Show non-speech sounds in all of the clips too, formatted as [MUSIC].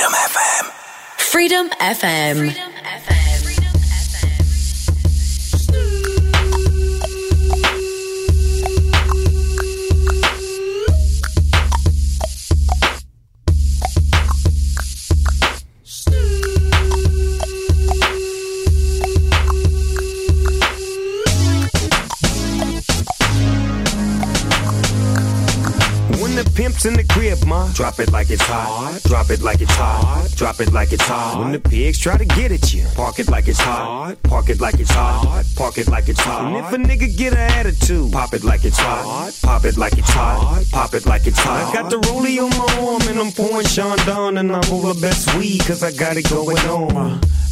Freedom FM. Freedom FM. Freedom in the crib, ma. Drop it like it's hot. Drop it like it's hot. Drop it like it's hot. When the pigs try to get at you, park it like it's hot. Park it like it's hot. Park it like it's hot. And if a nigga get an attitude, pop it like it's hot. Pop it like it's hot. Pop it like it's hot. I got the rollie on my arm and I'm pouring Chandon and I'm the best weed cause I got it going on.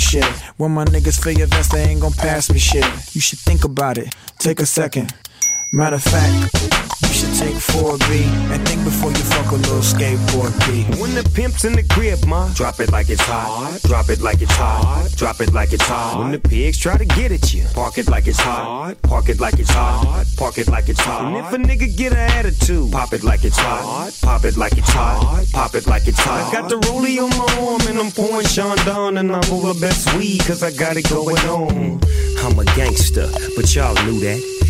shit. When my niggas feel your vest, they ain't gon' pass me shit. You should think about it, take a second. Matter of fact, should take 4B and think before you fuck a little skateboard B. When the pimp's in the crib, ma, drop it like it's hot. Drop it like it's hot. Drop it like it's hot. When the pigs try to get at you, park it like it's hot. Park it like it's hot. Park it like it's hot. And if a nigga get an attitude, pop it like it's hot. Pop it like it's hot. Pop it like it's hot. I got the rollie on my arm and I'm pouring Chandon and I'm the best weed cause I got it going on. I'm a gangster, but y'all knew that.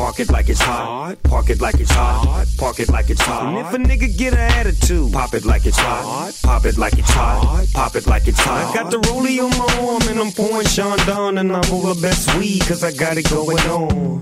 park it like it's hot. Park it like it's hot. Park it like it's hot. And if a nigga get an attitude, pop it like it's hot. Pop it like it's hot. Pop it like it's hot. I got the rollie on my arm and I'm pouring Chandon and I'm all the best weed cause I got it going on.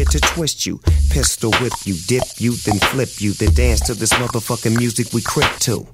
to twist you. Pistol whip you, dip you, then flip you, then dance to this motherfucking music we crip to.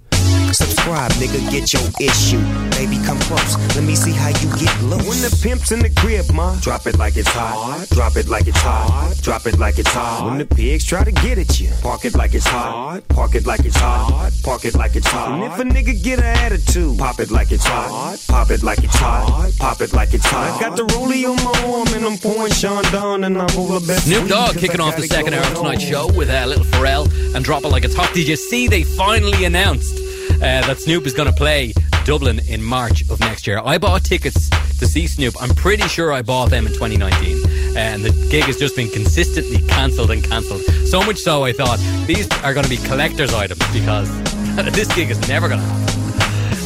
Subscribe, nigga, get your issue. Baby, come close. Let me see how you get loose. When the pimp's in the crib, ma, drop it like it's hot. Drop it like it's hot. Drop it like it's hot. When the pigs try to get at you, park it like it's hot. Park it like it's hot. Park it like it's hot. And if a nigga get an attitude, pop it like it's hot. Pop it like it's hot. Pop it like it's hot. I got the rollie on my arm and I'm pouring Chandon and I'm all the best. Snoop Dogg kicking off the second hour of tonight's show with a uh, little Pharrell and Drop It Like It's Hot. Did you see they finally announced uh, that Snoop is going to play Dublin in March of next year. I bought tickets to see Snoop. I'm pretty sure I bought them in 2019. Uh, and the gig has just been consistently cancelled and cancelled. So much so, I thought these are going to be collector's items because [LAUGHS] this gig is never going to happen.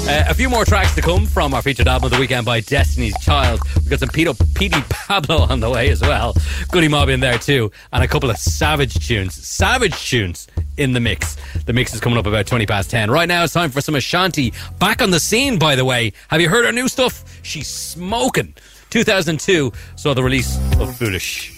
Uh, a few more tracks to come from our featured album of the weekend by Destiny's Child. We've got some Pito, Petey Pablo on the way as well. Goodie Mob in there too. And a couple of Savage tunes. Savage tunes in the mix. The mix is coming up about 20 past 10. Right now it's time for some Ashanti. Back on the scene, by the way. Have you heard her new stuff? She's smoking. 2002 saw the release of Foolish.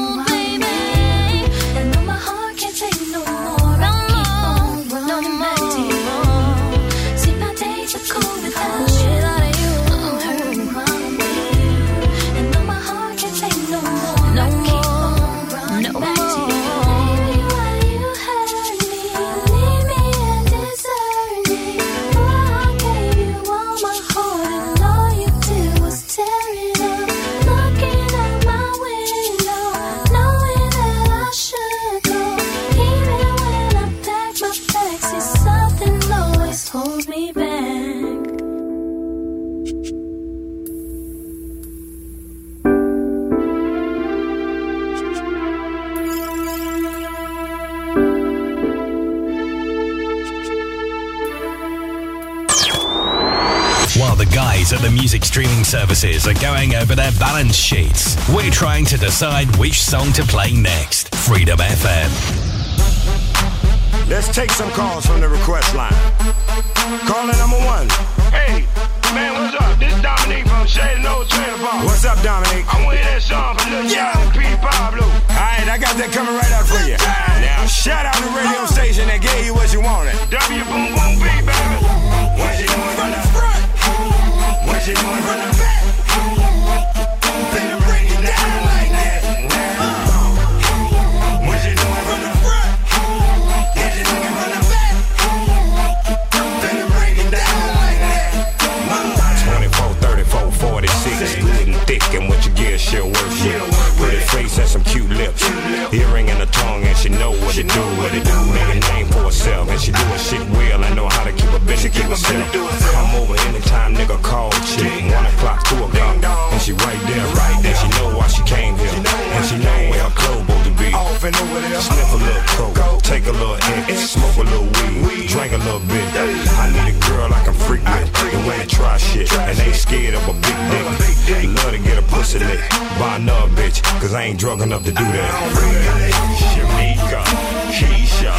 services are going over their balance sheets, we're trying to decide which song to play next. Freedom FM. Let's take some calls from the request line. Caller number one. Hey, man, what's up? This is Dominique from Shade No Trailer Park. What's up, Dominic? I want to hear that song from Lil Yeah. Jon and P. Pablo. Alright, I got that coming right up for you. Now, shout out to the radio station that gave you what you wanted. W Boom Boom B, baby. What you know what to do. What to do. Make a name for herself, and she do her shit well. I know how to keep a bitch keep herself. Come over anytime, nigga, call chick. One o'clock, two o'clock, and she right there, right there. She know why she came here, and she know where her clothes and over there. Sniff a little coke, take a little hit, smoke a little weed, drink a little bit. I need a girl I can freak with, the way to try shit, and they scared of a big dick. Love to get a pussy lick, buy another bitch, cause I ain't drunk enough to do that. Shamika, Keisha,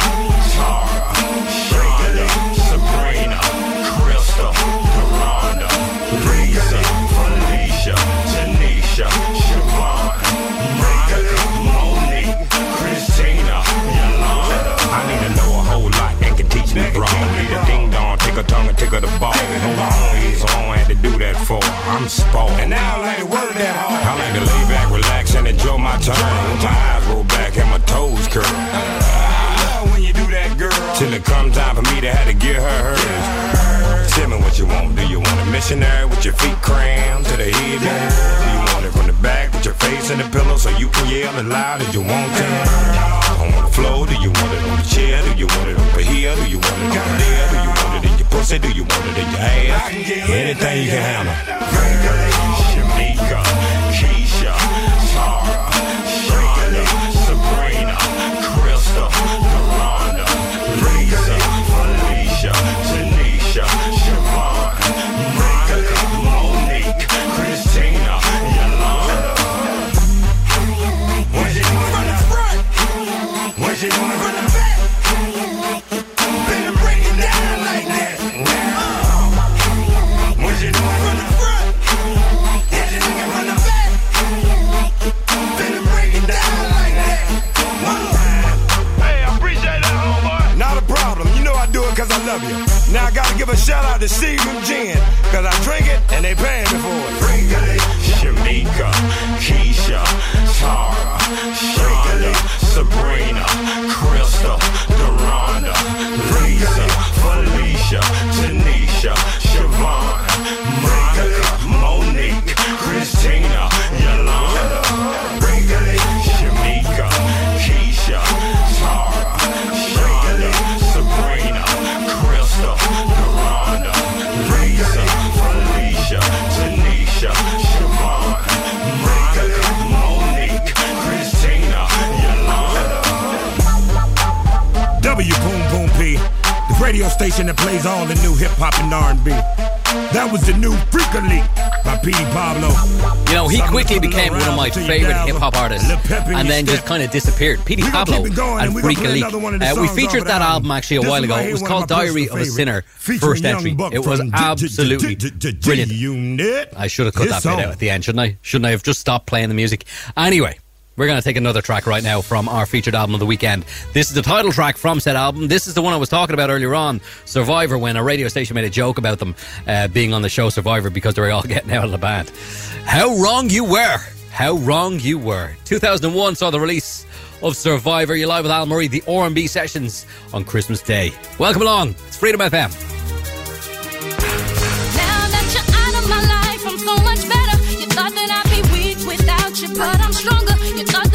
me wrong. Need a ding dong, take a tongue and her the ball. Hold on, so I don't have to do that for. I'm spoiled. And now I like to work that hard. I like to lay back, relax, and enjoy my time. My eyes roll back and my toes curl. Love when you do that, girl. Till it come time for me to have to get her hers. Tell me what you want. Do you want a missionary with your feet crammed to the head? Do you want it from the back with your face in the pillow so you can yell as loud as you want to? floor? Do you want it on the chair? Do you want it over here? Do you want it over there? Do you want it in your pussy? Do you want it in your ass? Anything you can handle. give a shout out to Steven Gin, cause I drink it and they paying me for it. Drink it. Shamika, Keisha, Tara, Shonda, Sabrina, Crystal, station that plays all the new hip hop and R&B. That was the new Freek-a-Leek by Petey Pablo. You know, he quickly became one of my favorite hip hop artists and then just kind of disappeared. Pete Pablo and Freek-a-Leek. Uh, we featured that album actually a while ago. It was called Diary of a Sinner, first entry. It was absolutely brilliant. I should have cut that bit out at the end, shouldn't I? Shouldn't I have just stopped playing the music? Anyway, we're going to take another track right now from our featured album of the weekend. This is the title track from said album. This is the one I was talking about earlier on, Survivor, when a radio station made a joke about them uh, being on the show Survivor because they were all [LAUGHS] getting out of the band. How wrong you were! How wrong you were. 2001 saw the release of Survivor. You're live with Al Murray, the R&B sessions on Christmas Day. Welcome along. It's Freedom FM. But I'm stronger you got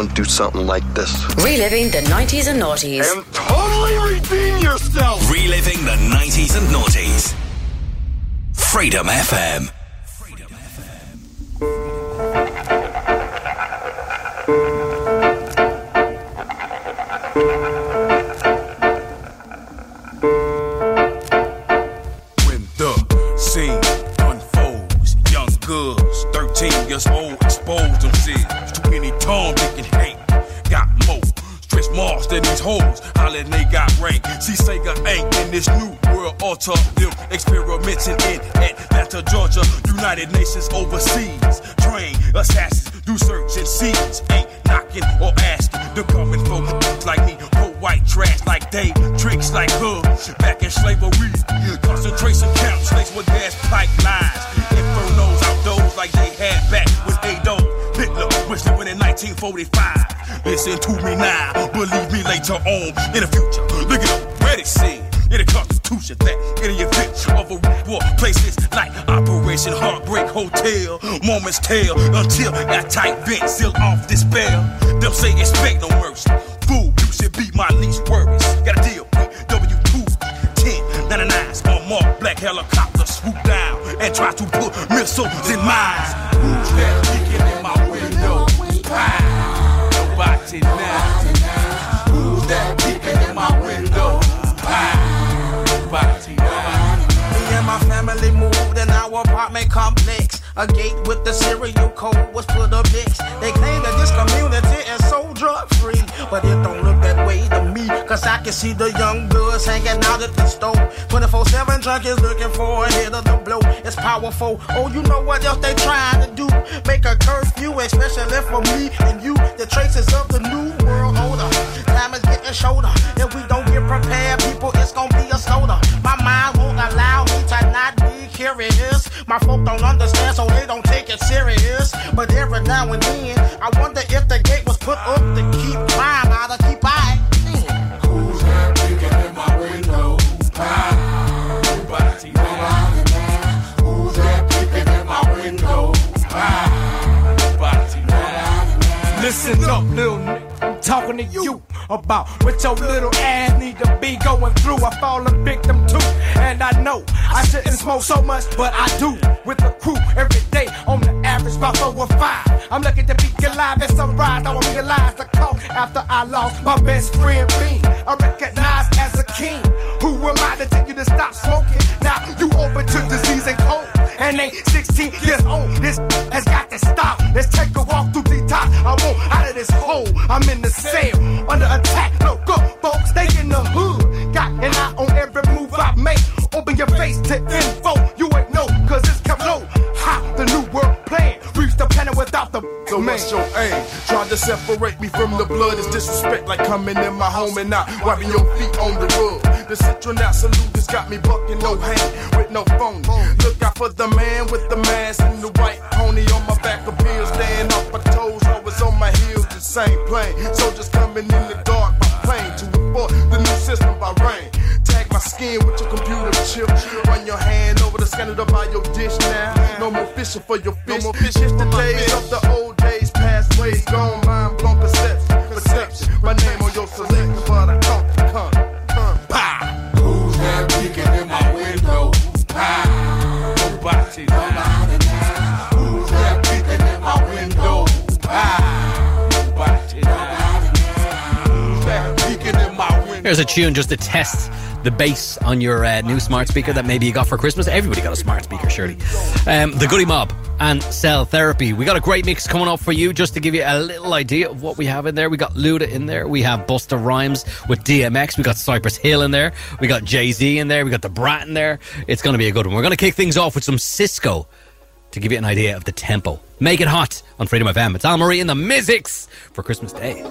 go and do something like this. Reliving the 90s and noughties. And totally redeem yourself. Reliving the 90s and noughties. Freedom FM. Tell until that tight vent seal off despair. 24 7 junkies looking for a hit of the blow. It's powerful. Oh, you know what else they trying to do? Make a curfew, especially for me and you. The traces of the new world order. Time is getting shorter. If we don't get prepared, people, it's gonna be a slaughter. My mind won't allow me to not be curious. My folk don't understand, so they don't take it serious. But every now and then, to you about what your little ass need to be going through. I fall a victim too, and I know I shouldn't smoke so much, but I do. With the crew every day, on the average about four or five. I'm lucky to be alive at sunrise. I realize the cost after I lost my best friend Bean. I recognize as a king. Who am I to tell you to stop smoking? Now you open to disease and cold, and ain't 16 years old. This has got to stop. Let's take a walk through the top. I won't. of this hole. I'm in the cell under attack. Look up, folks, they in the hood. Got an eye on every move I make. Open your face to info. You ain't know, cause it's come low. Ha, the new world plan. Reach the planet without the So man. what's your aim? Trying to separate me from the blood is disrespect like coming in my home and not wiping your feet on the rug. The citronal salute has got me bucking no hand with no phone. Look out for the man with the mask and the white pony on my back pills. Staying off my the same plane. Soldiers coming in the dark by plane to report the new system by rain. Tag my skin with your computer chip. Run your hand over the scanner to buy your dish now. No more fishing for your fish. No more fishing the days of the old days, past ways gone. Mind blown perception, perception. My name in my window? Here's a tune just to test the bass on your uh, new smart speaker that maybe you got for Christmas. Everybody got a smart speaker, surely. Um, the Goodie Mob and Cell Therapy. We got a great mix coming up for you just to give you a little idea of what we have in there. We got Luda in there. We have Busta Rhymes with DMX. We got Cypress Hill in there. We got Jay Z in there. We got Da Brat in there. It's going to be a good one. We're going to kick things off with some Sisqó to give you an idea of the tempo. Make it hot on Freedom of FM. It's Al Murray and the Mizzix for Christmas Day.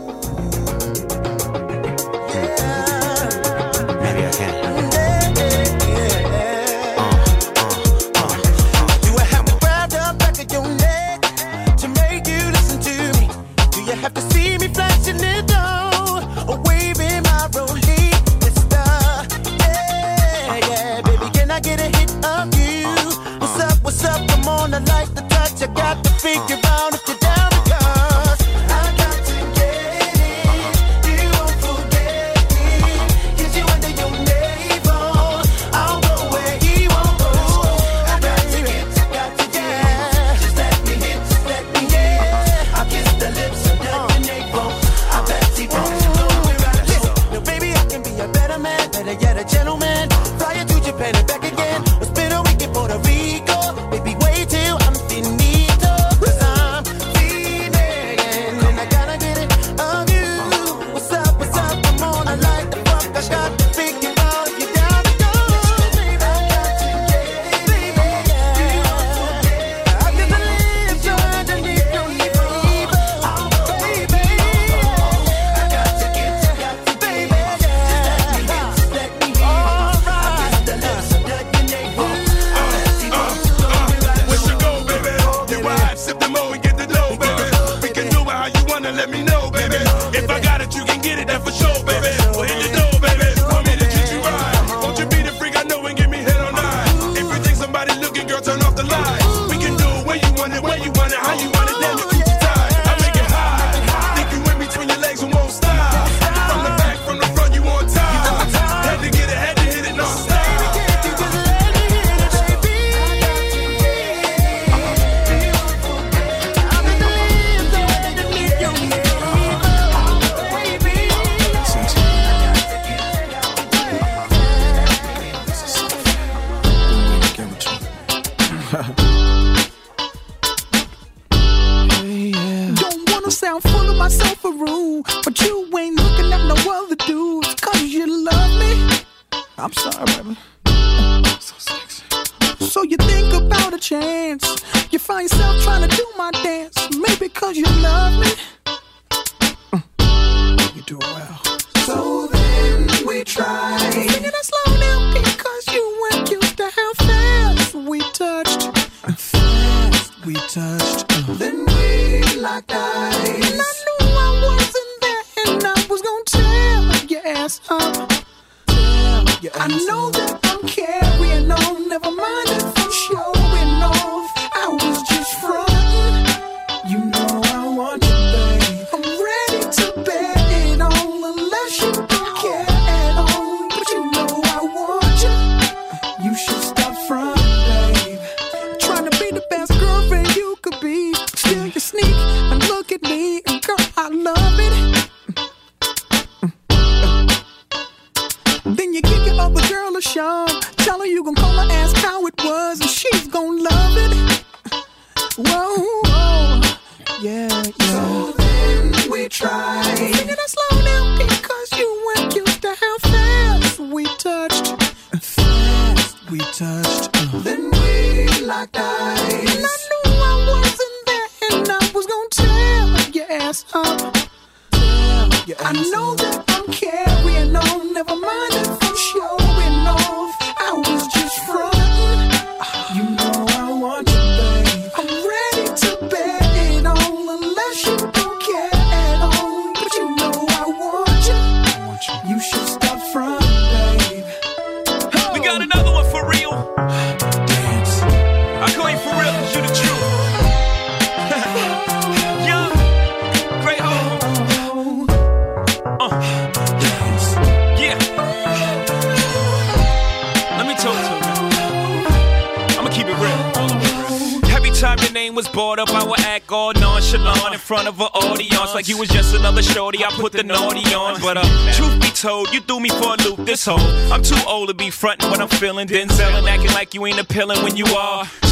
feeling, then selling, acting like you ain't appealing when you are.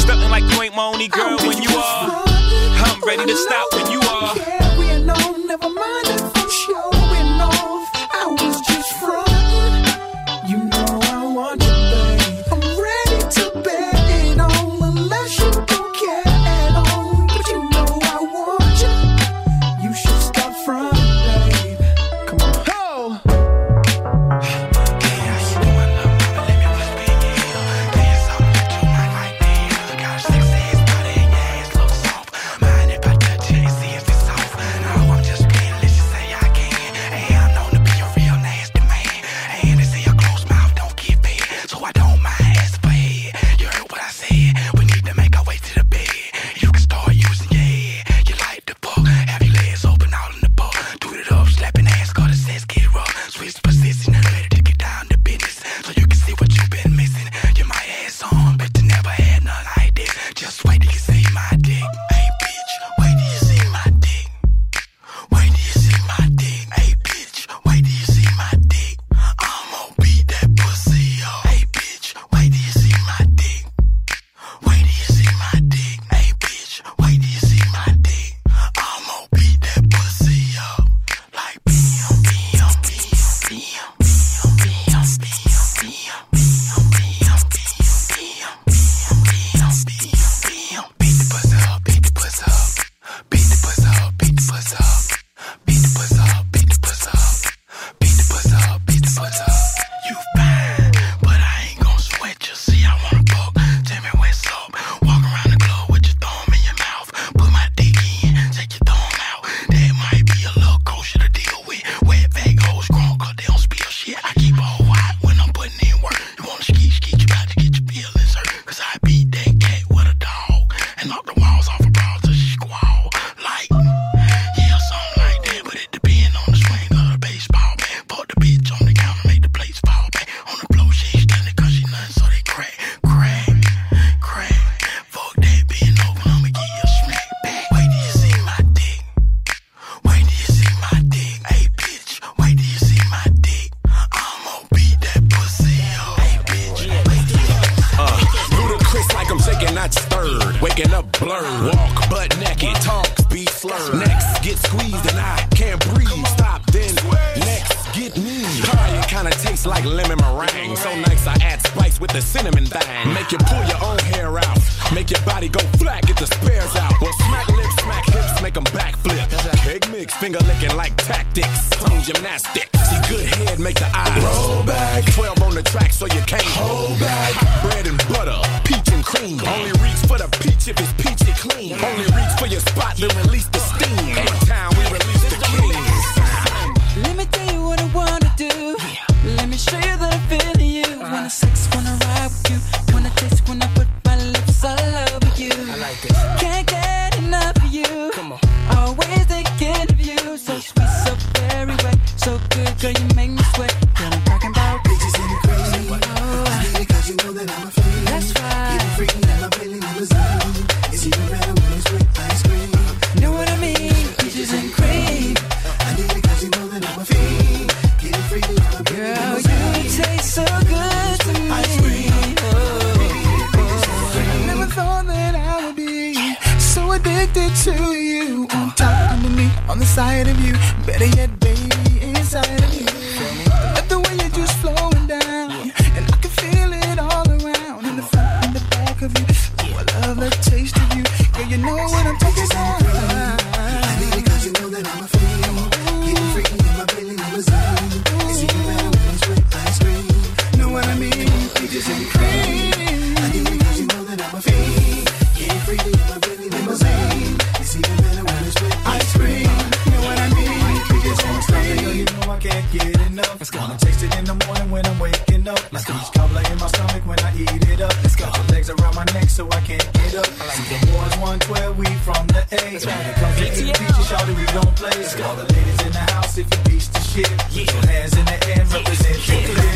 Taste it in the morning when I'm waking up. Let's go. Peach cobbler in my stomach when I eat it up. Let's go. Got your legs around my neck so I can't get up. I like the boys 112, we from the A. When it comes to eating peaches, shawty, we don't play. Let's go. All the ladies in the house, if you beach the shit, put your hands in the air and represent your clear.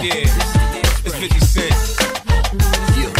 Yeah, it's 50 Cent.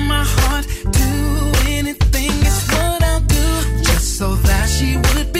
my heart to. Anything is what I'll do. Just so that she would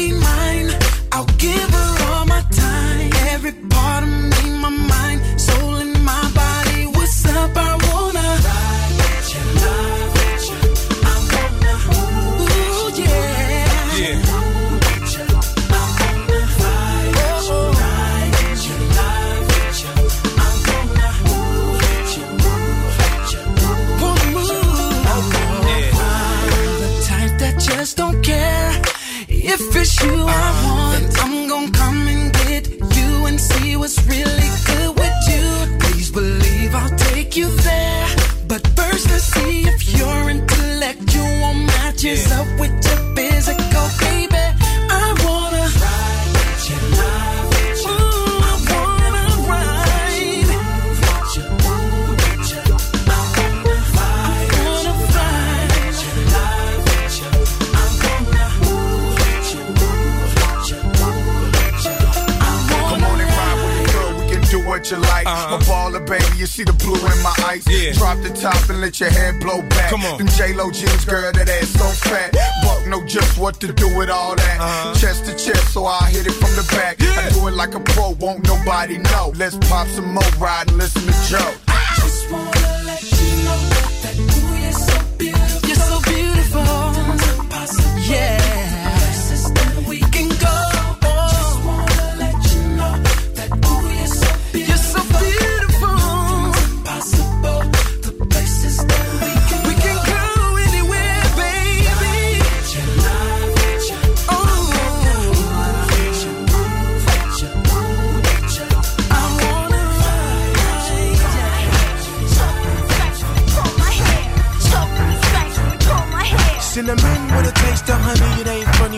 You see the blue in my eyes. Yeah. Drop the top and let your hair blow back. Come on. Them J-Lo jeans, girl, that ass so fat. Buck know just what to do with all that. Uh-huh. Chest to chest, so I hit it from the back. I do it like a pro, won't nobody know. Let's pop some more, ride and listen to Joe. just wanna let you know that ooh, you're so beautiful. You're so beautiful. Yeah.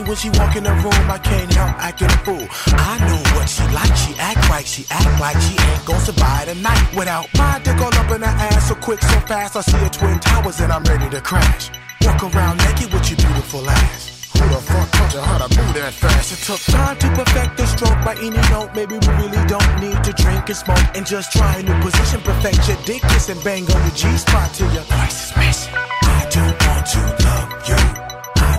When she walk in the room. I can't help acting a fool. I know what she like. She act right. She act like she ain't gonna survive the night without my dick all up in her ass. So quick, so fast. I see her twin towers and I'm ready to crash. Walk around naked with your beautiful ass. Who the fuck taught you how to move that fast? It took time to perfect the stroke by any note. Maybe we really don't need to drink and smoke and just try a new position. Perfect your dick, kiss and bang on the G spot till your voice is missing. I don't want to love you.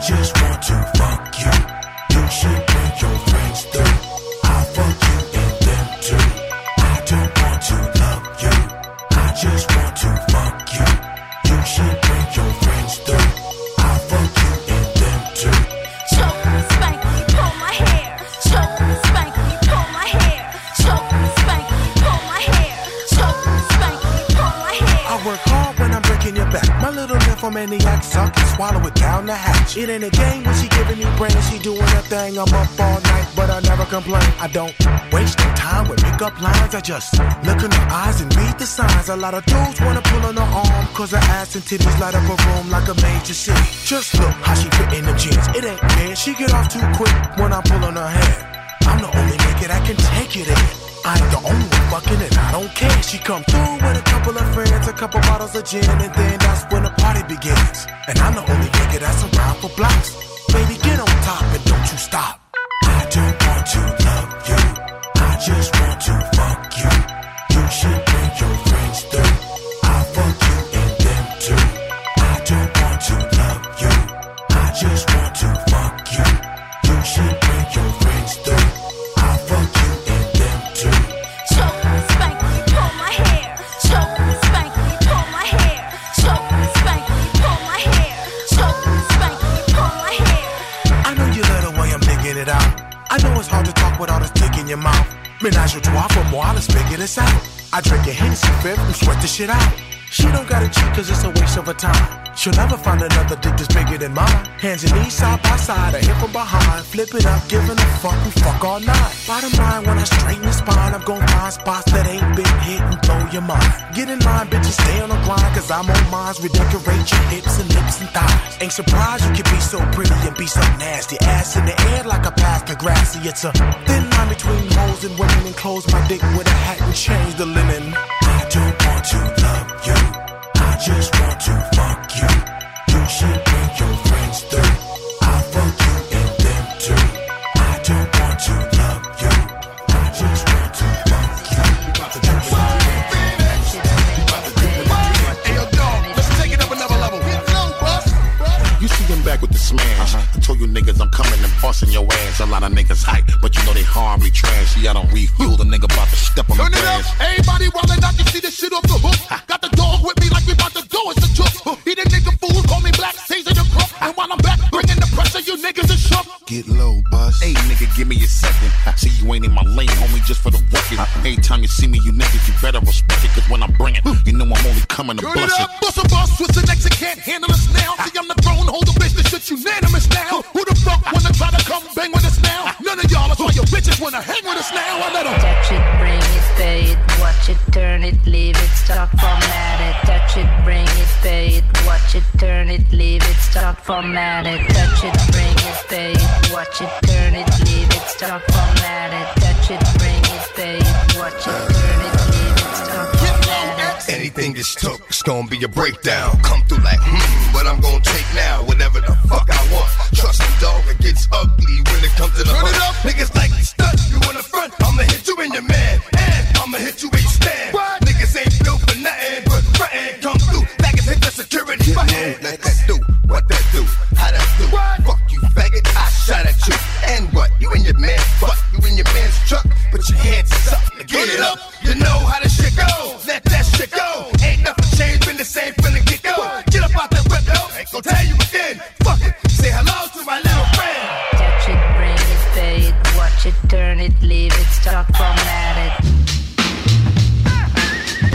I just want to fuck you. You should bring your friends through. I'll fuck you Little nymphomaniac suck and swallow it down the hatch. It ain't a game when she giving me brains. She doing her thing. I'm up all night, but I never complain. I don't waste no time with pickup lines. I just look in her eyes and read the signs. A lot of dudes wanna pull on her arm, cause her ass and titties light up a room like a major city. Just look how she fit in them jeans. It ain't fair. She get off too quick when I pull on her hair. I'm the only nigga that can take it in. I ain't the only one fucking and I don't care. She come through with a couple of friends, a couple bottles of gin, and then that's when the party begins. And I'm the only nigga that's around for blocks. Baby, get on top and don't you stop. I don't want to love you. I just want to fuck you. You should bring your friends through. Your mouth. Menage a trois for more, let's figure this out. I drink a Hennessy fifth and sweat the shit out. She don't gotta cheat cause it's a waste of her time. She'll never find another dick that's bigger than mine. Hands and knees side by side, I hit from behind. Flip it up, giving a fuck, we fuck all night. Bottom line, when I straighten the spine, I'm gon' find spots that ain't been hit and blow your mind. Get in line, bitches, stay on the grind, cause I'm on mines. Redecorate your hips and lips and thighs. Ain't surprised you can be so pretty and be so nasty. Ass in the air like a pastor grassy. It's a thin line between hoes and women and clothes. my dick with a hat and change the linen. I don't want to love you. I just want to fuck you. You should bring your told you niggas I'm coming and busting your ass. A lot of niggas hype, but you know they hardly trash. Yeah, I don't refuel. The nigga about to step on the Turn it up. gas. Everybody wildin' out, you see this shit off the hook. Got the dog with me like we about to go, it's a joke. He the nigga fool, call me black, Caesar the crook. And while I'm back, bringing the pressure, you niggas shook. Get low, bus. Hey, nigga, give me a second. See, you ain't in my lane, homie, just for the record. Anytime uh-uh. you see me, you niggas, you better respect it. Cause when I bring it, you know I'm only coming to Turn bust it it. up, bust a bus, switch the next, can't handle us now. See, I'm the throne, hold the bitch, this shit unanimous now. Who the fuck wanna try to come bang with us now? None of y'all, that's why your bitches wanna hang with us now. I let 'em. Touch it, bring it, pay it, watch it, turn it, leave it, stop, format it. Touch it, bring it, pay it, watch it, turn it, leave it, stop, format it. Touch it, bring it, pay it, watch it, turn it, leave it, stop, format it. Touch it, bring it, pay it, watch it, turn it, leave it, stop, format it. Anything that's took, it's gonna be a breakdown. Come through like, hmm, what I'm gonna take now, whatever the fuck I want. Trust me, dog, it gets ugly when it comes to the Turn it up. Niggas like stunt you in the front. I'ma hit you in your man, truck. Put your hands up, get it up. You know how this shit go. Let that shit go. Ain't nothing changed, been the same feeling, get go. Get up out that though. Ain't gonna tell you again. Fuck it, say hello to my little friend. Touch it, bring it, pay it, watch it, turn it, leave it, stop, format it.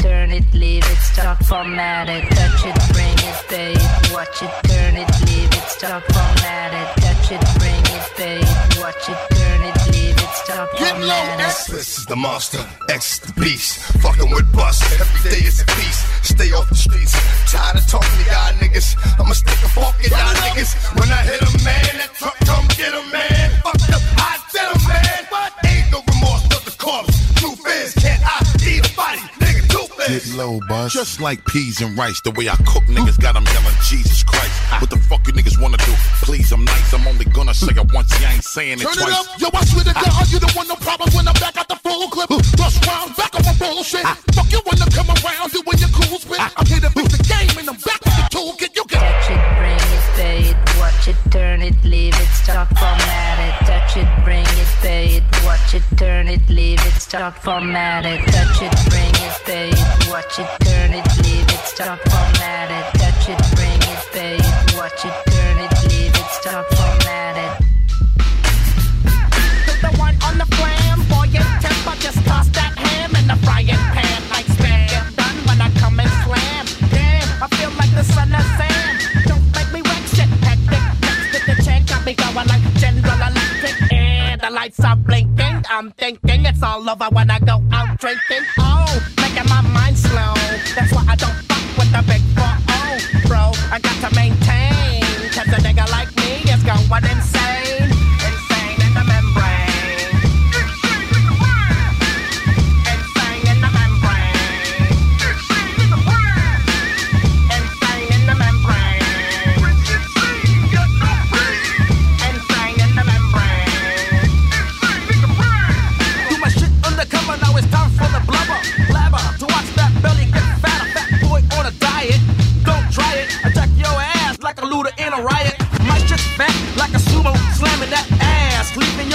Turn it, leave it, stop, format it. Touch it, bring it, pay it, watch it, turn it, leave it, stop, format it. Touch it, bring it, pay it, watch it, turn it, leave it, stop, format it. This is the monster, X the beast. Fucking with bust, every day is a feast. Stay off the streets, tired of talking to y'all niggas. I'ma stick a fork in y'all niggas. When I hit a man, that truck come get a man. Fucked Get low, bus. Just like peas and rice, the way I cook niggas got 'em yelling, Jesus Christ. What the fuck you niggas wanna do? Please, I'm nice. I'm only gonna say it once. Yeah, I ain't saying it Turn twice. it up, yo, I swear to God, you don't want no problems when I'm back at the full clip. Bust round, back on my bullshit. Fuck you when I come around doing your cool spit. I'm here to fix the game and I'm back with the toolkit. You can Touch it, bring it, pay it, watch it, turn it, leave it, stop, format watch it, turn it, leave it, stop, format it. Touch it, bring it, pay it, watch it, turn it, leave it, stop, format it. Touch it, bring it, pay it, watch it, turn it, leave it, stop, format it. to the one on the flamboyant temper. Just toss that ham in the frying pan like spam. Get done when I come and slam. Damn, I feel like the son of Sam. Don't make me wreck shit. Hectic, next to the chain got me going lights are blinking. I'm thinking it's all over when I go out drinking. Oh, making my mind slow. That's why I don't fuck with the big 4 bro. I got to maintain. Cause a nigga like me is going insane.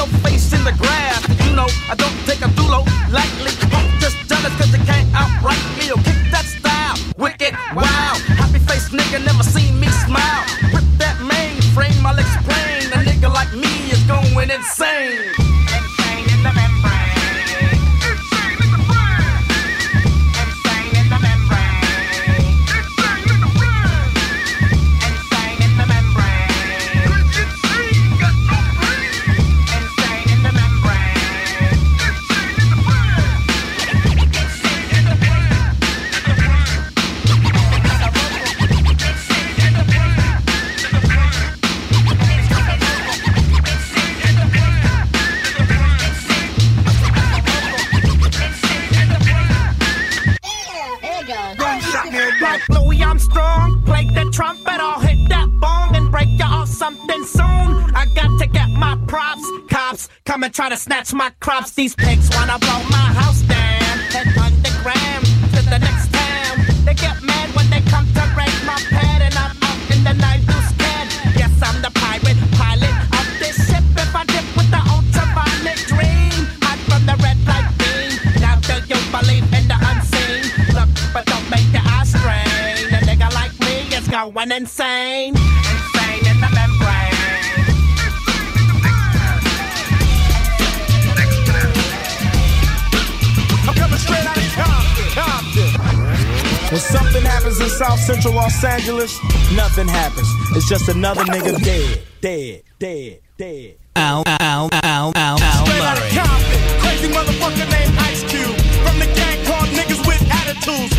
Your face in the grass. You know, I don't take a dulo lightly. I'm just jealous cause you can't outright me. Yo, kick that style. Wicked, wow. Happy face nigga, never seen me smile. Rip that mainframe, I'll explain. A nigga like me is going. Insane and try to snatch my crops. These pigs wanna blow my house down, head underground to the next town. They get mad when they come to raid my pad and I'm out in the night. Yes, I'm the pirate pilot of this ship. If I dip with the ultraviolet dream, from the red light beam. Now do you believe in the unseen? Look, but don't make your eyes strain. A nigga like me is going. Insane When something happens in South Central Los Angeles, nothing happens. It's just another nigga dead, dead, dead, dead. Al, Al, Al, Al, Al Straight out of Murray. Compton, crazy motherfucker named Ice Cube. From the gang called niggas with attitudes.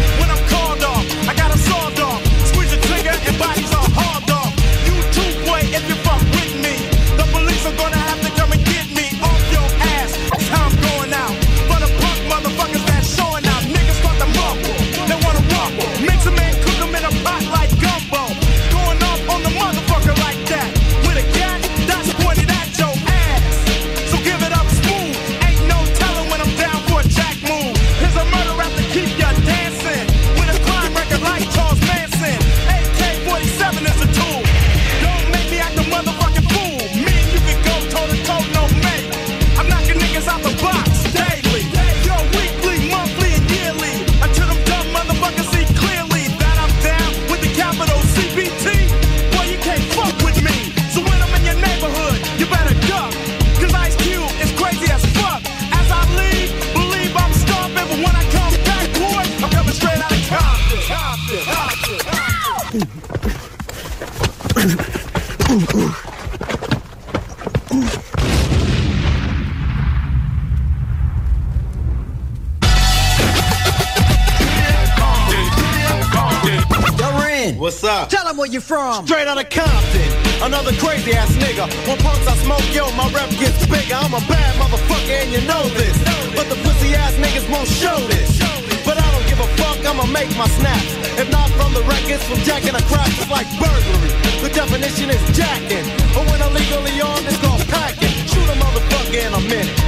Nigga. When punks I smoke, yo, my rep gets bigger. I'm a bad motherfucker and you know this. But the pussy ass niggas won't show this. But I don't give a fuck, I'ma make my snaps. If not from the records, from jacking a crap, it's like burglary. The definition is jacking. But when illegally on, it's called packing. Shoot a motherfucker in a minute.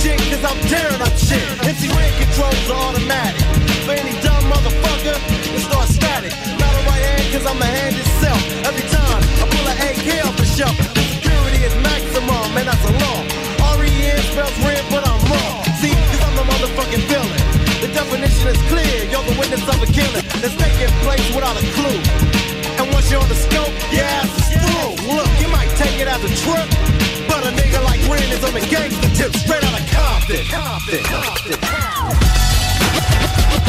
Attitude cause I'm tearing up shit. MC Ren controls are automatic. For any dumb motherfucker, it starts static. Not a right hand, cause I'm a hand itself. Every time I pull an AK off the shelf, the security is maximum, and that's a law. R-E-N spells Ren, but I'm wrong. See, cause I'm the motherfucking villain. The definition is clear, you're the witness of a killing that's taking place without a clue. And once you're on the scope, your ass is through. Look, you might take it as a trip, but a nigga like Ren is on the gangster tip, straight out of Compton. Compton. Compton. I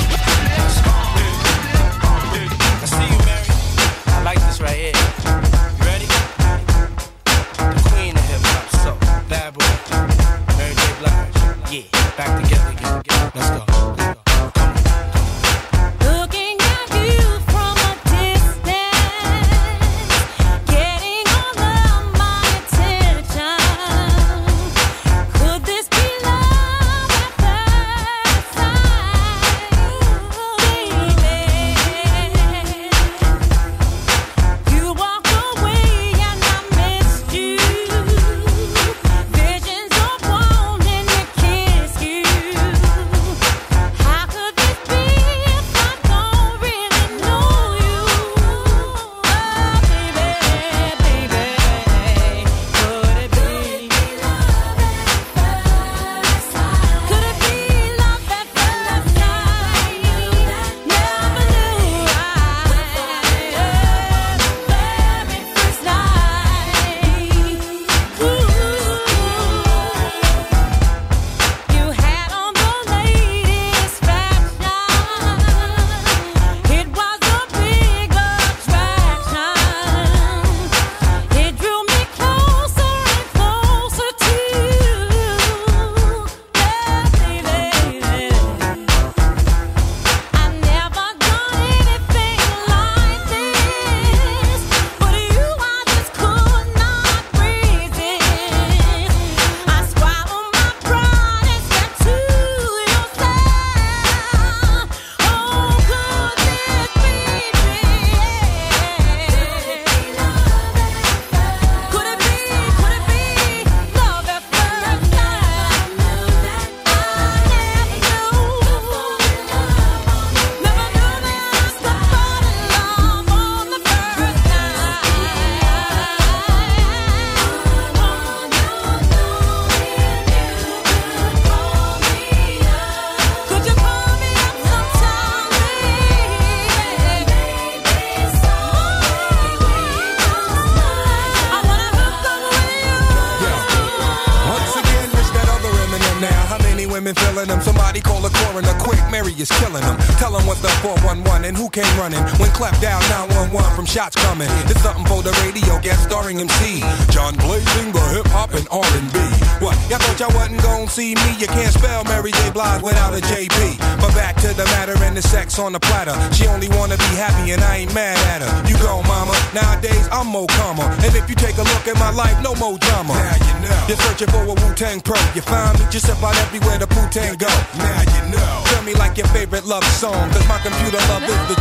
on the platter. She only wanna be happy and I ain't mad at her. You go, mama. Nowadays, I'm more calmer. And if you take a look at my life, no more drama. Now you know. You're searching for a Wu-Tang pro. You find me just about everywhere the Wu-Tang go. Now you know. Tell me like your favorite love song. Cause my computer love is the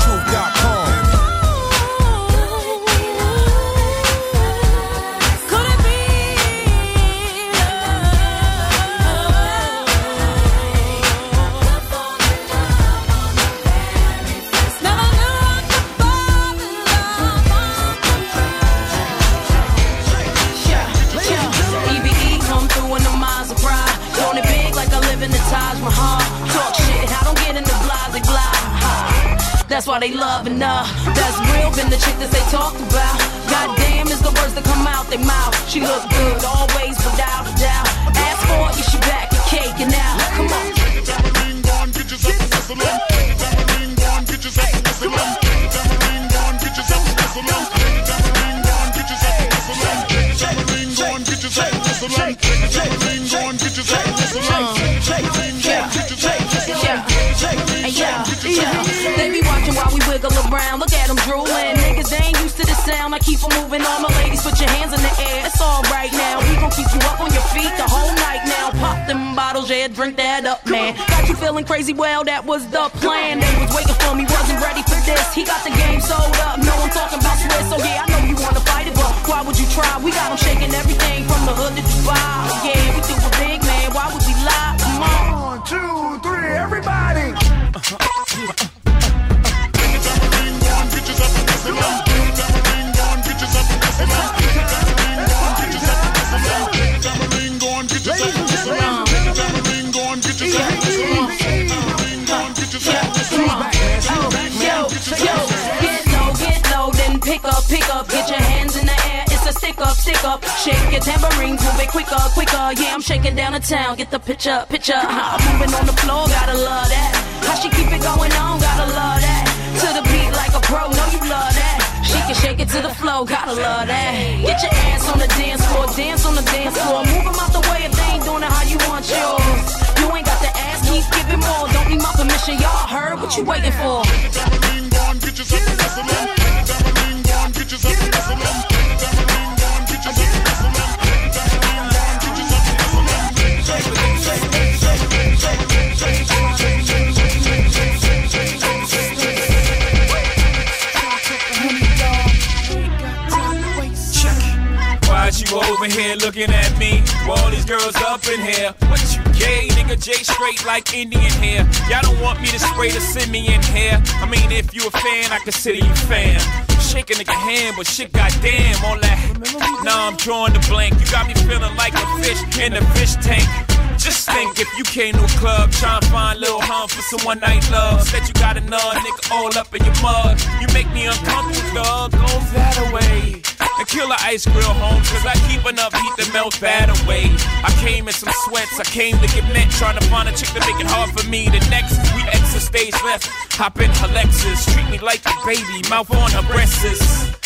real, used to the sound. I keep 'em moving. All my ladies, put your hands in the air. It's alright now. We gon' keep you up on your feet the whole night now. Pop them bottles, yeah, drink that up, man. Got you feeling crazy? Well, that was the plan. They was waiting for me, wasn't ready for this. He got the game sold up. No one talking about Swizz, so yeah, I know you wanna fight it, but why would you try? We got got 'em shaking everything from the hood to Dubai. Yo, yo, yo, get low, get low, then pick up, pick up, get your hands in the air. It's a stick up, stick up. Shake your tambourines, move it quicker, quicker. Yeah, I'm shaking down the town. Get the picture, picture. I'm moving on the floor, gotta love that. How she keep it going on, gotta love that. To the beat like a pro, know you love that. She can shake it to the flow, gotta love that. Get your ass on the dance floor, dance on the dance floor. Move them out the way if they ain't doing it how you want yours. You ain't got the ass, keep giving more. Don't need my permission, y'all heard what you waiting for. Why you over here looking at me? All these girls up in here. What you gay, nigga? J straight like Indian hair. Y'all don't want me to spray the simian hair. I mean, if you a fan, I consider you fan. Shake a nigga hand, but shit, goddamn, all that. Nah, I'm drawing the blank. You got me feeling like a fish in a fish tank. Just think if you came to a club, trying to find a little hum for some one night love. Said you got another nigga all up in your mug. You make me uncomfortable, dog. Go that away. And kill the ice grill home, cause I keep enough heat to melt that away. I came in some sweats, I came to get met, trying to find a chick to make it hard for me. The next, we exit stage left, hop in her Lexus, treat me like a baby, mouth on her breasts.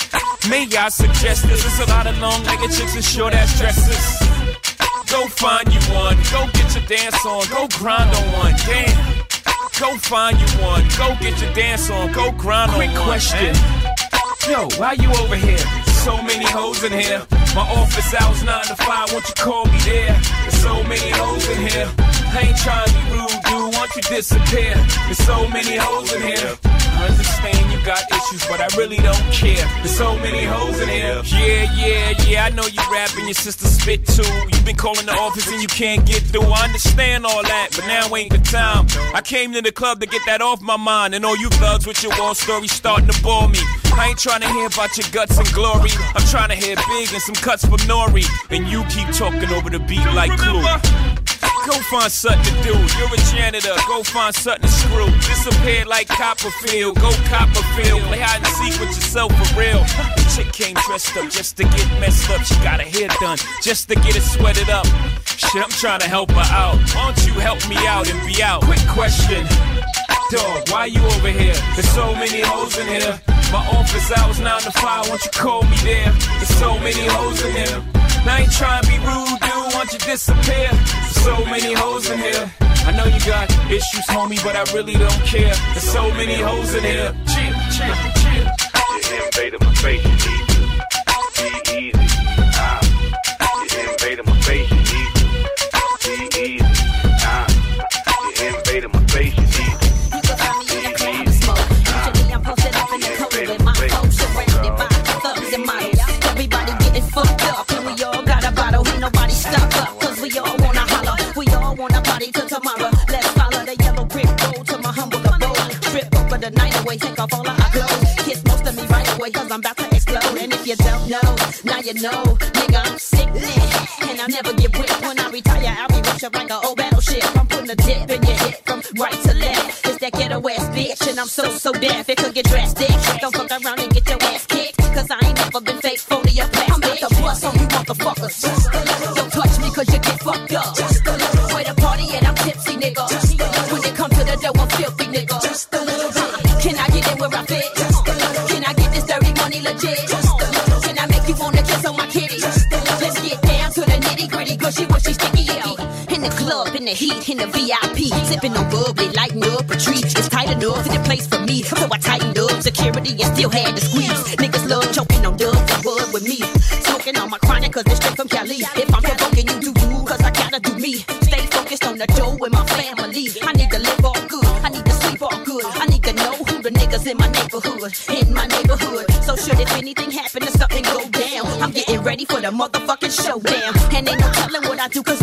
May I suggest this? There's a lot of long legged chicks and short ass dresses. Go find you one, go get your dance on, go grind on one, damn. Go find you one, go get your dance on, go grind Quick on one. question. Yo, why you over here? So many hoes in here. My office hours nine to five. Won't you call me there? There's so many hoes in here. I ain't trying to be rude, dude. Won't you disappear? There's so many hoes in here. I understand you got issues, but I really don't care. There's so many hoes in here. Yeah, yeah, yeah. I know you rapping, your sister spit too. You've been calling the office and you can't get through. I understand all that, but now ain't the time. I came to the club to get that off my mind, and all you thugs with your war stories starting to bore me. I ain't trying to hear about your guts and glory. I'm trying to hear big and some cuts from Nori. And you keep talking over the beat like Clue. Go find something to do. You're a janitor. Go find something to screw. Disappear like Copperfield. Go Copperfield. Play hide and seek with yourself for real. The chick came dressed up just to get messed up. She got her hair done just to get it sweated up. Shit, I'm trying to help her out. Why don't you help me out and be out? Quick question. Dog, why you over here? There's so many hoes in here. My office hours 9 to 5, won't you call me there? There's so many hoes in here. I ain't trying to be rude, dude, won't you disappear? So many hoes in here. I know you got issues, homie, but I really don't care. There's so many hoes in here. Chill, chill, chill. You invaded my face, to be easy. Over the night away, take off all of our clothes. Kiss most of me right away, cause I'm about to explode. And if you don't know, now you know. Nigga, I'm sickening. And I'll never get whipped when I retire. I'll be rich up like an old battleship. I'm putting a dip in your hip from right to left. It's that ghetto ass bitch, and I'm so, so deaf. It could get drastic. Don't fuck around and get your ass kicked. Heat, in the VIP. Sipping on bubbly, lighting up a tree. It's tight enough in the place for me. So I tightened up security and still had to squeeze. Niggas love choking on dubs and bud with me. Smoking on my chronic cause it's straight from Cali. If I'm provoking you, do you cause I gotta do me. Stay focused on the dough with my family. I need to live all good. I need to sleep all good. I need to know who the niggas in my neighborhood. In my neighborhood. So should if anything happen or something go down, I'm getting ready for the motherfucking showdown. And ain't no telling what I do cause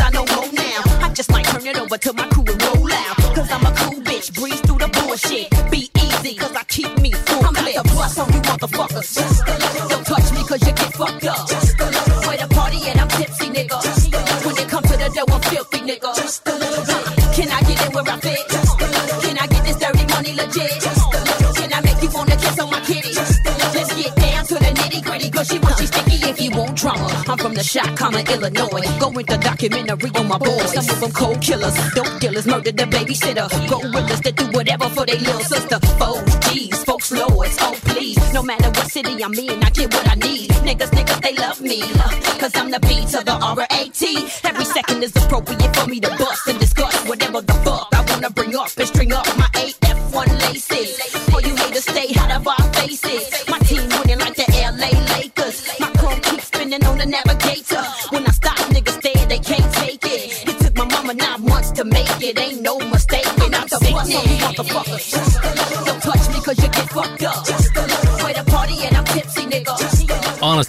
Illinois. Go with the documentary on my boys. Some of them cold killers, dope dealers, murdered the babysitter. go Gorillas that do whatever for their little sister. Foes, G's, folks, lords, oh please. No matter what city I'm in, I get what I need. Niggas, niggas, they love me. Cause I'm the B to the R-A-T. Every second is appropriate for me to bust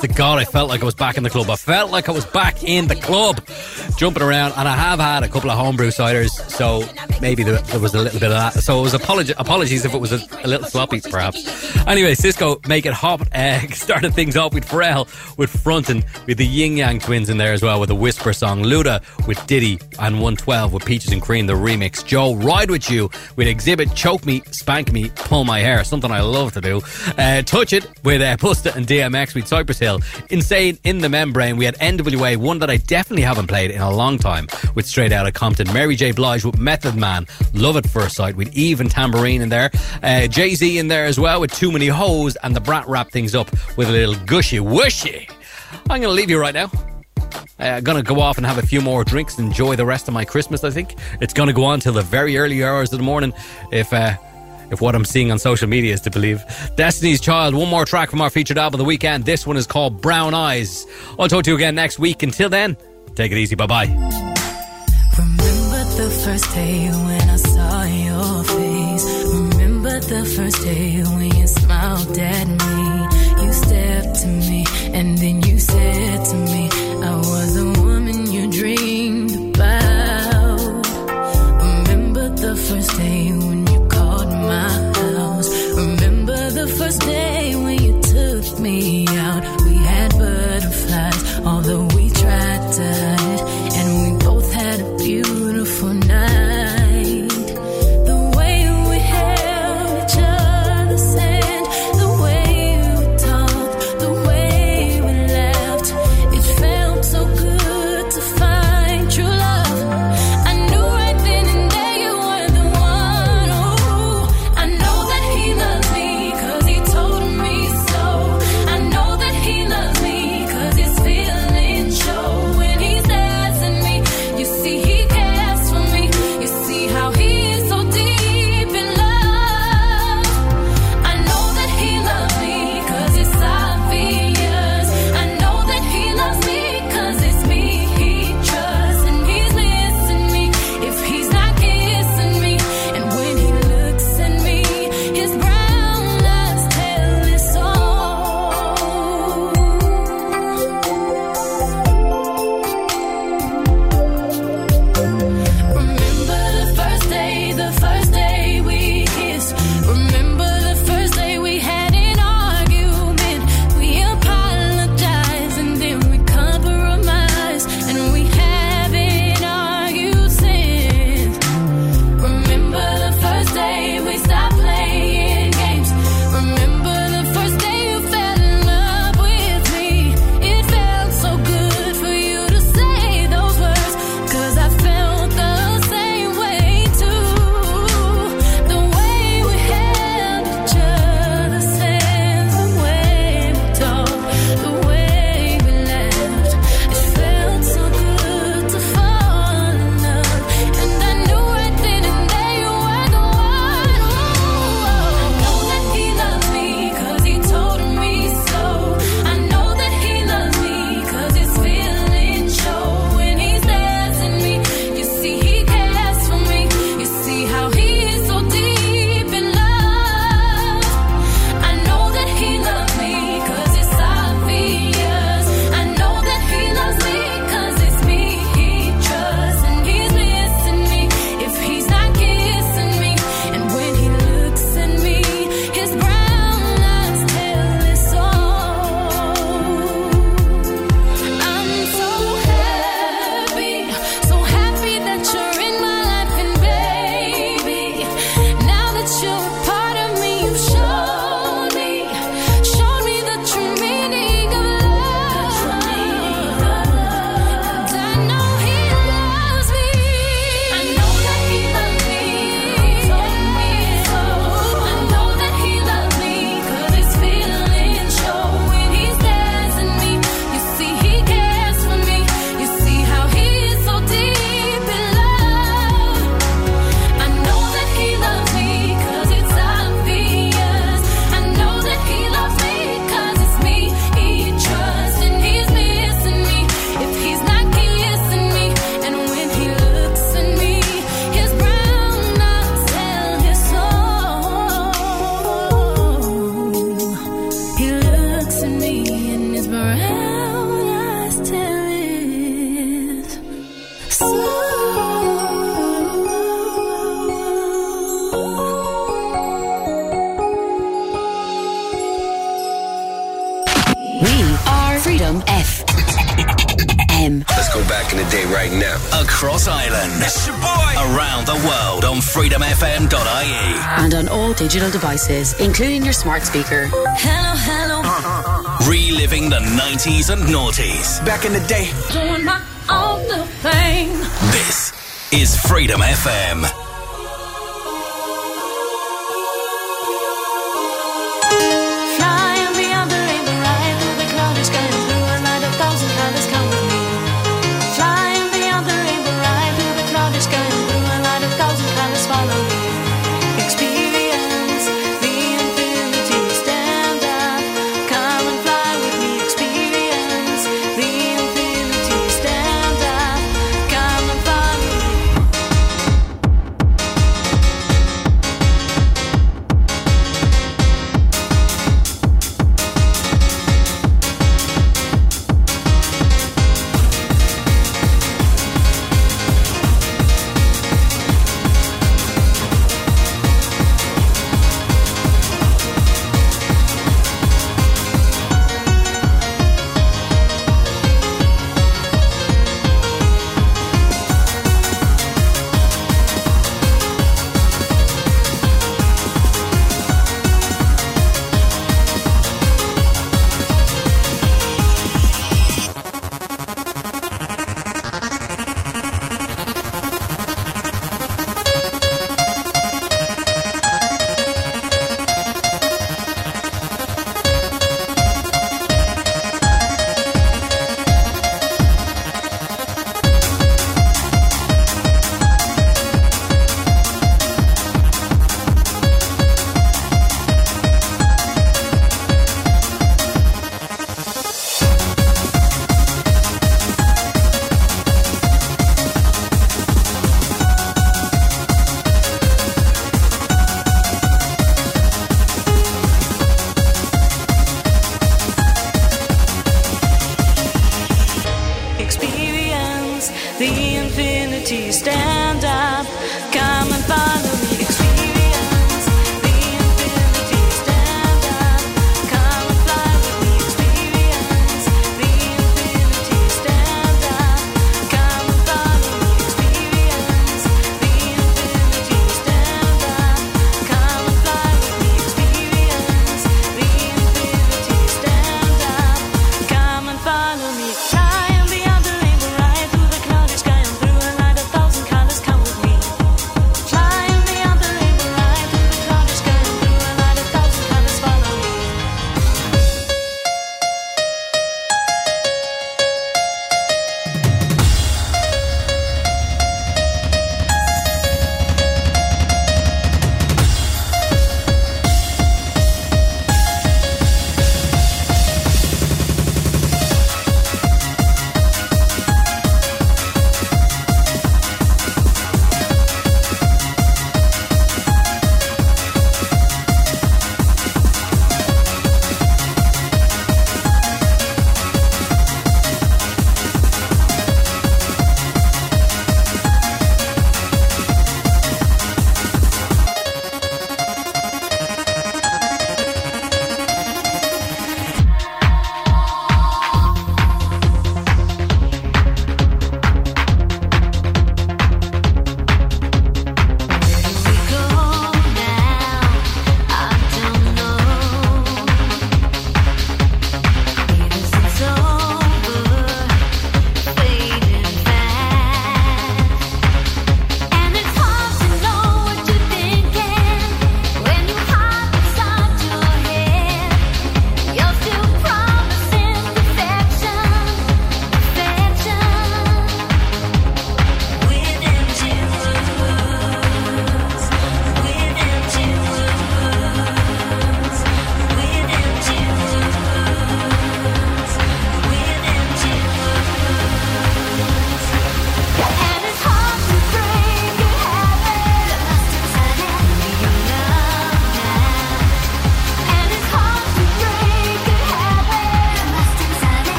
To God, I felt like I was back in the club. I felt like I was back in the club, jumping around, and I have had a couple of homebrew ciders, so maybe there, there was a little bit of that. So it was apologies if it was a, a little sloppy, perhaps. Anyway, Sisqó, make it hot. Uh, [LAUGHS] started things off with Pharrell with Frontin, with the Ying Yang twins in there as well with a whisper song. Luda with Diddy and 112 with Peaches and Cream, the remix. Joe, Ride With You with Exhibit, Choke Me, Spank Me, Pull My Hair, something I love to do. Uh, Touch It with uh, Busta and DMX with Cypress Hill. Insane in the Membrane, we had NWA, one that I definitely haven't played in a long time, with Straight Outta Compton. Mary J. Blige with Method Man, Love at First Sight with Eve and Tambourine in there. Uh, Jay Z in there as well with Too Many Hoes, and Da Brat wrap things up with a little gushy whooshy. I'm going to leave you right now. I'm uh, gonna go off and have a few more drinks, enjoy the rest of my Christmas. I think it's gonna go on till the very early hours of the morning, if uh, if what I'm seeing on social media is to believe. Destiny's Child, one more track from our featured album of the weekend. This one is called Brown Eyes. I'll talk to you again next week. Until then, take it easy. Bye bye. Remember the first day when I saw your face. Remember the first day when you smiled at me. Then digital devices, including your smart speaker. Hello, hello. Uh, uh, uh, Reliving the 90s and noughties. Back in the day. Doing my own thing. This is Freedom FM.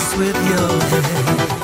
With your head.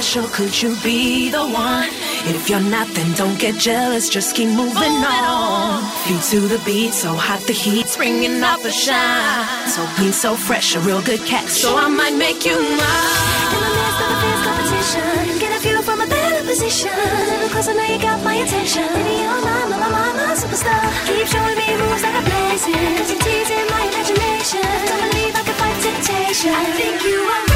Special, could you be the one? If you're not, then don't get jealous, just keep moving on. Feet to the beat, so hot the heat's bringing out the shine. So clean, so fresh, a real good catch, so I might make you mine. In the midst of a fierce competition, get a view from a better position. Cause I know you got my attention. Baby, you're my, my, my, my, my superstar. Keep showing me moves that are blazing. Cause you're teasing my imagination. Don't believe I can fight temptation. I think you are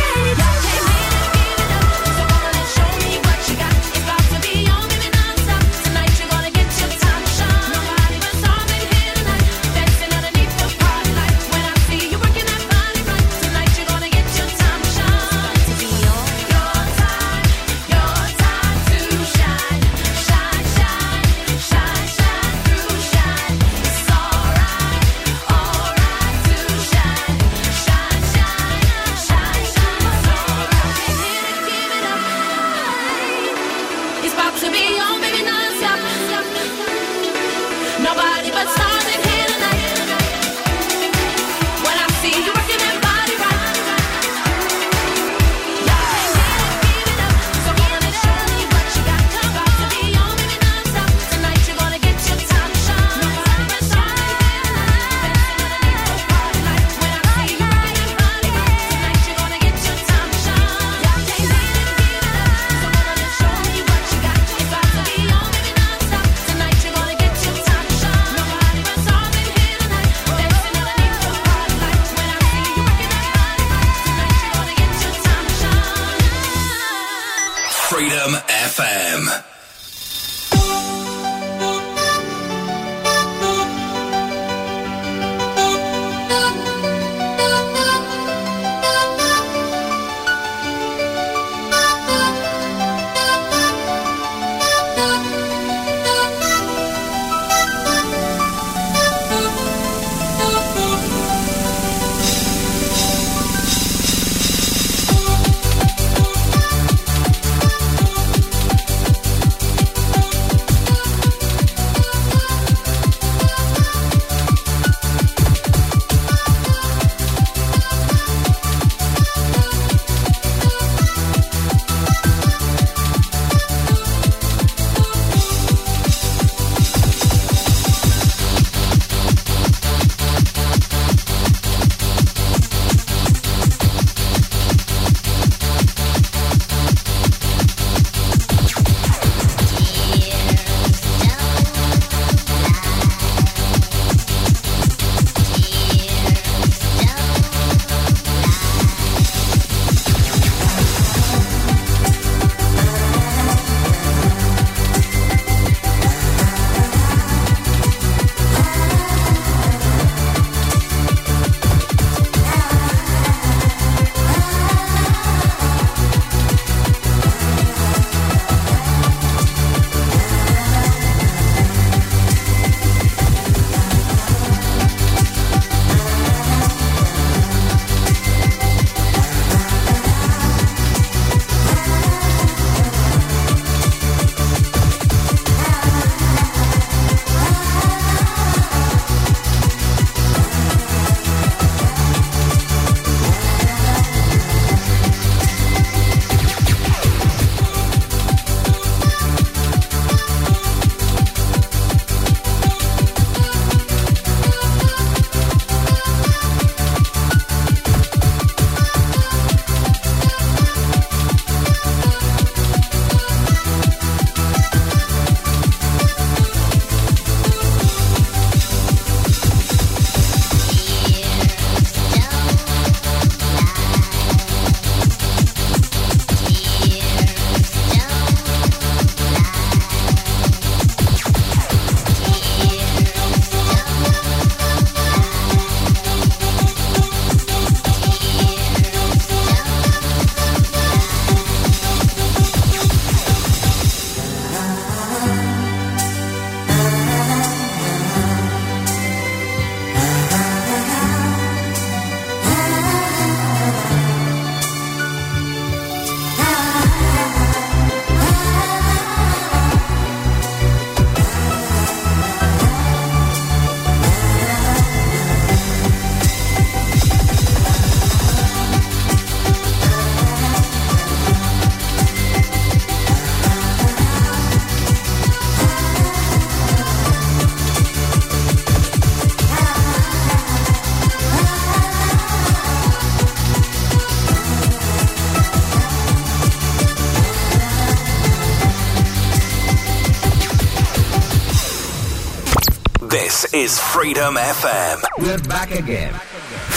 Is Freedom FM. We're back again.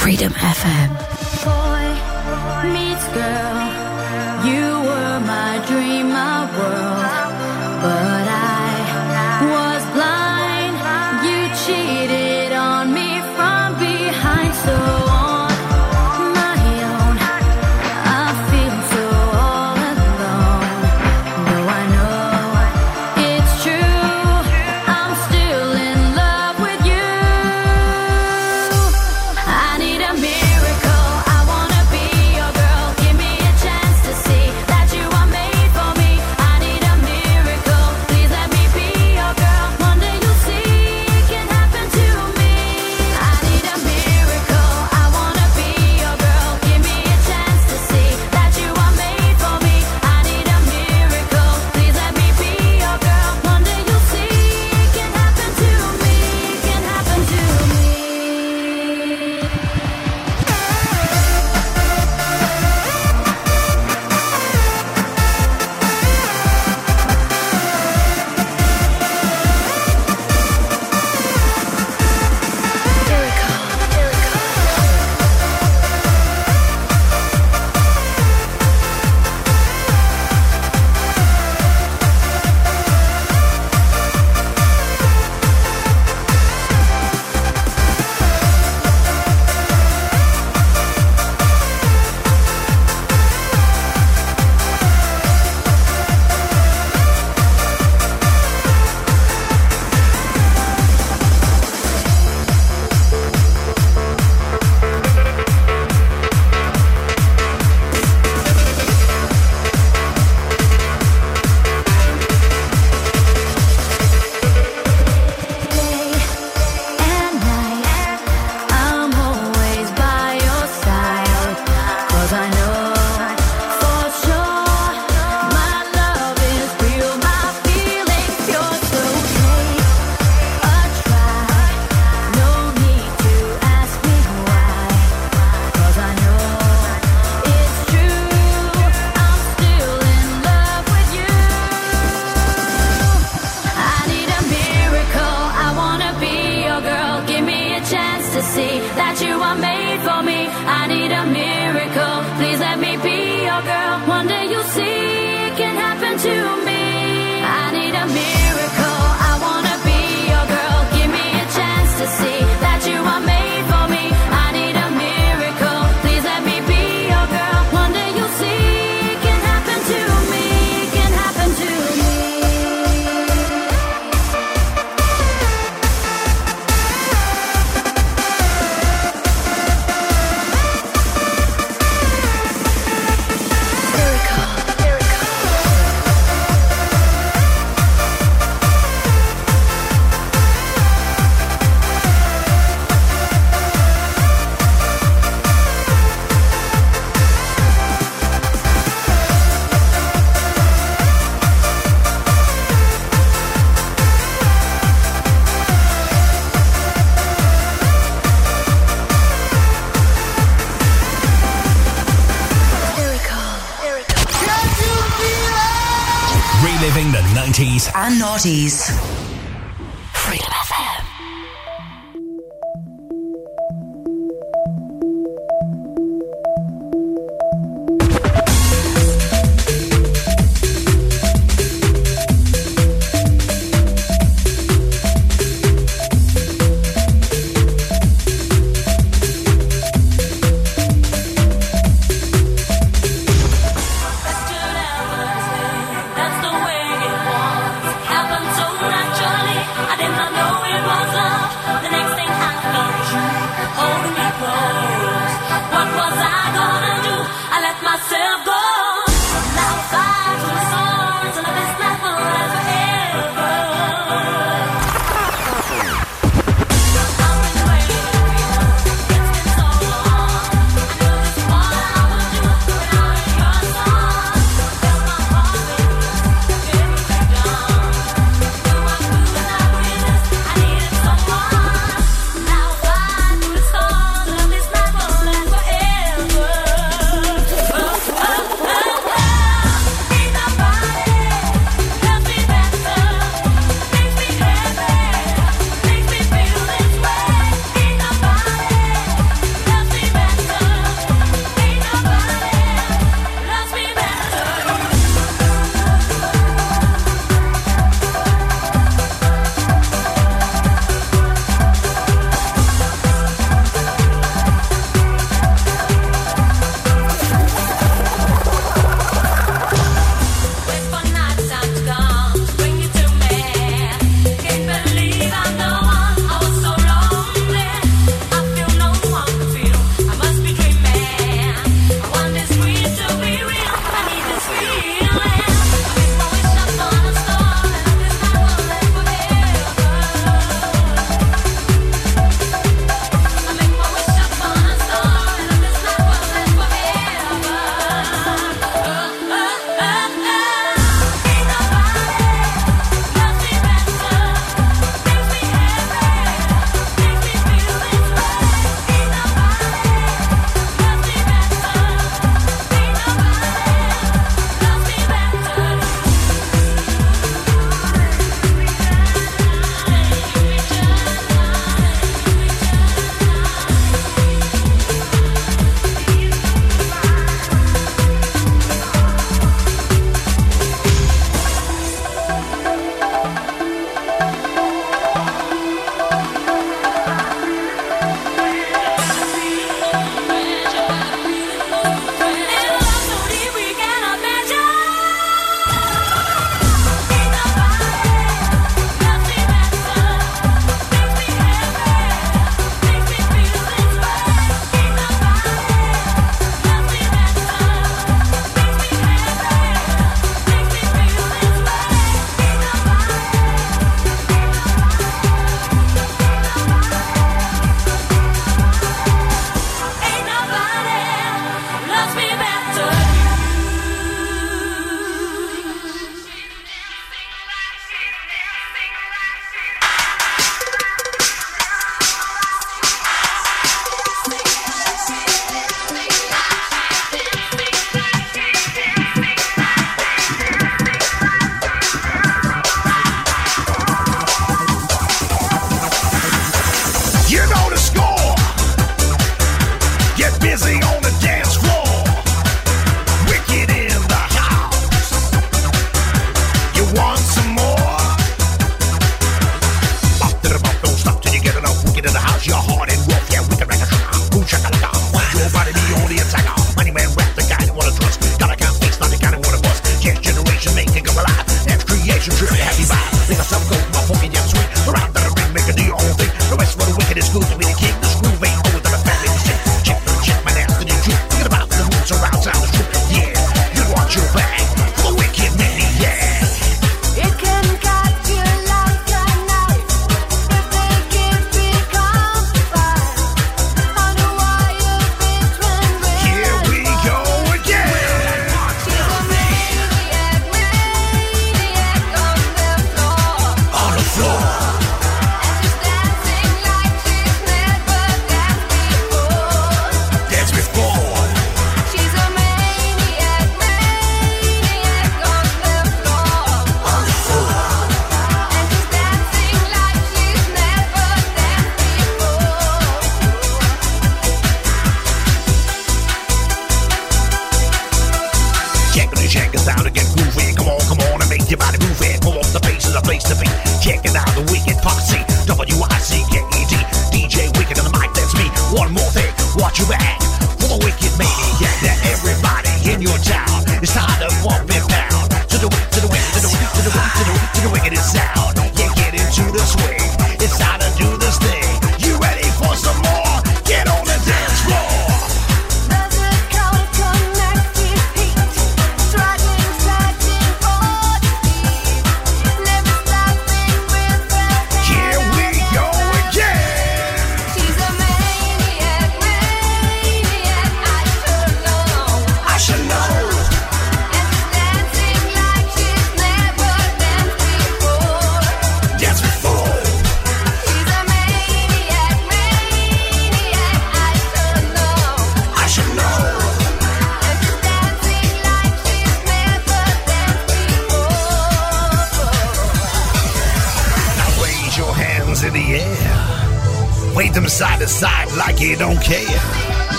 Freedom FM. Boy meets girl. You were my dream, my world. But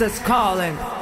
Is calling.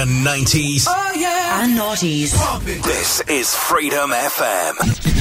the 90s oh, yeah. and noughties. This is Freedom FM.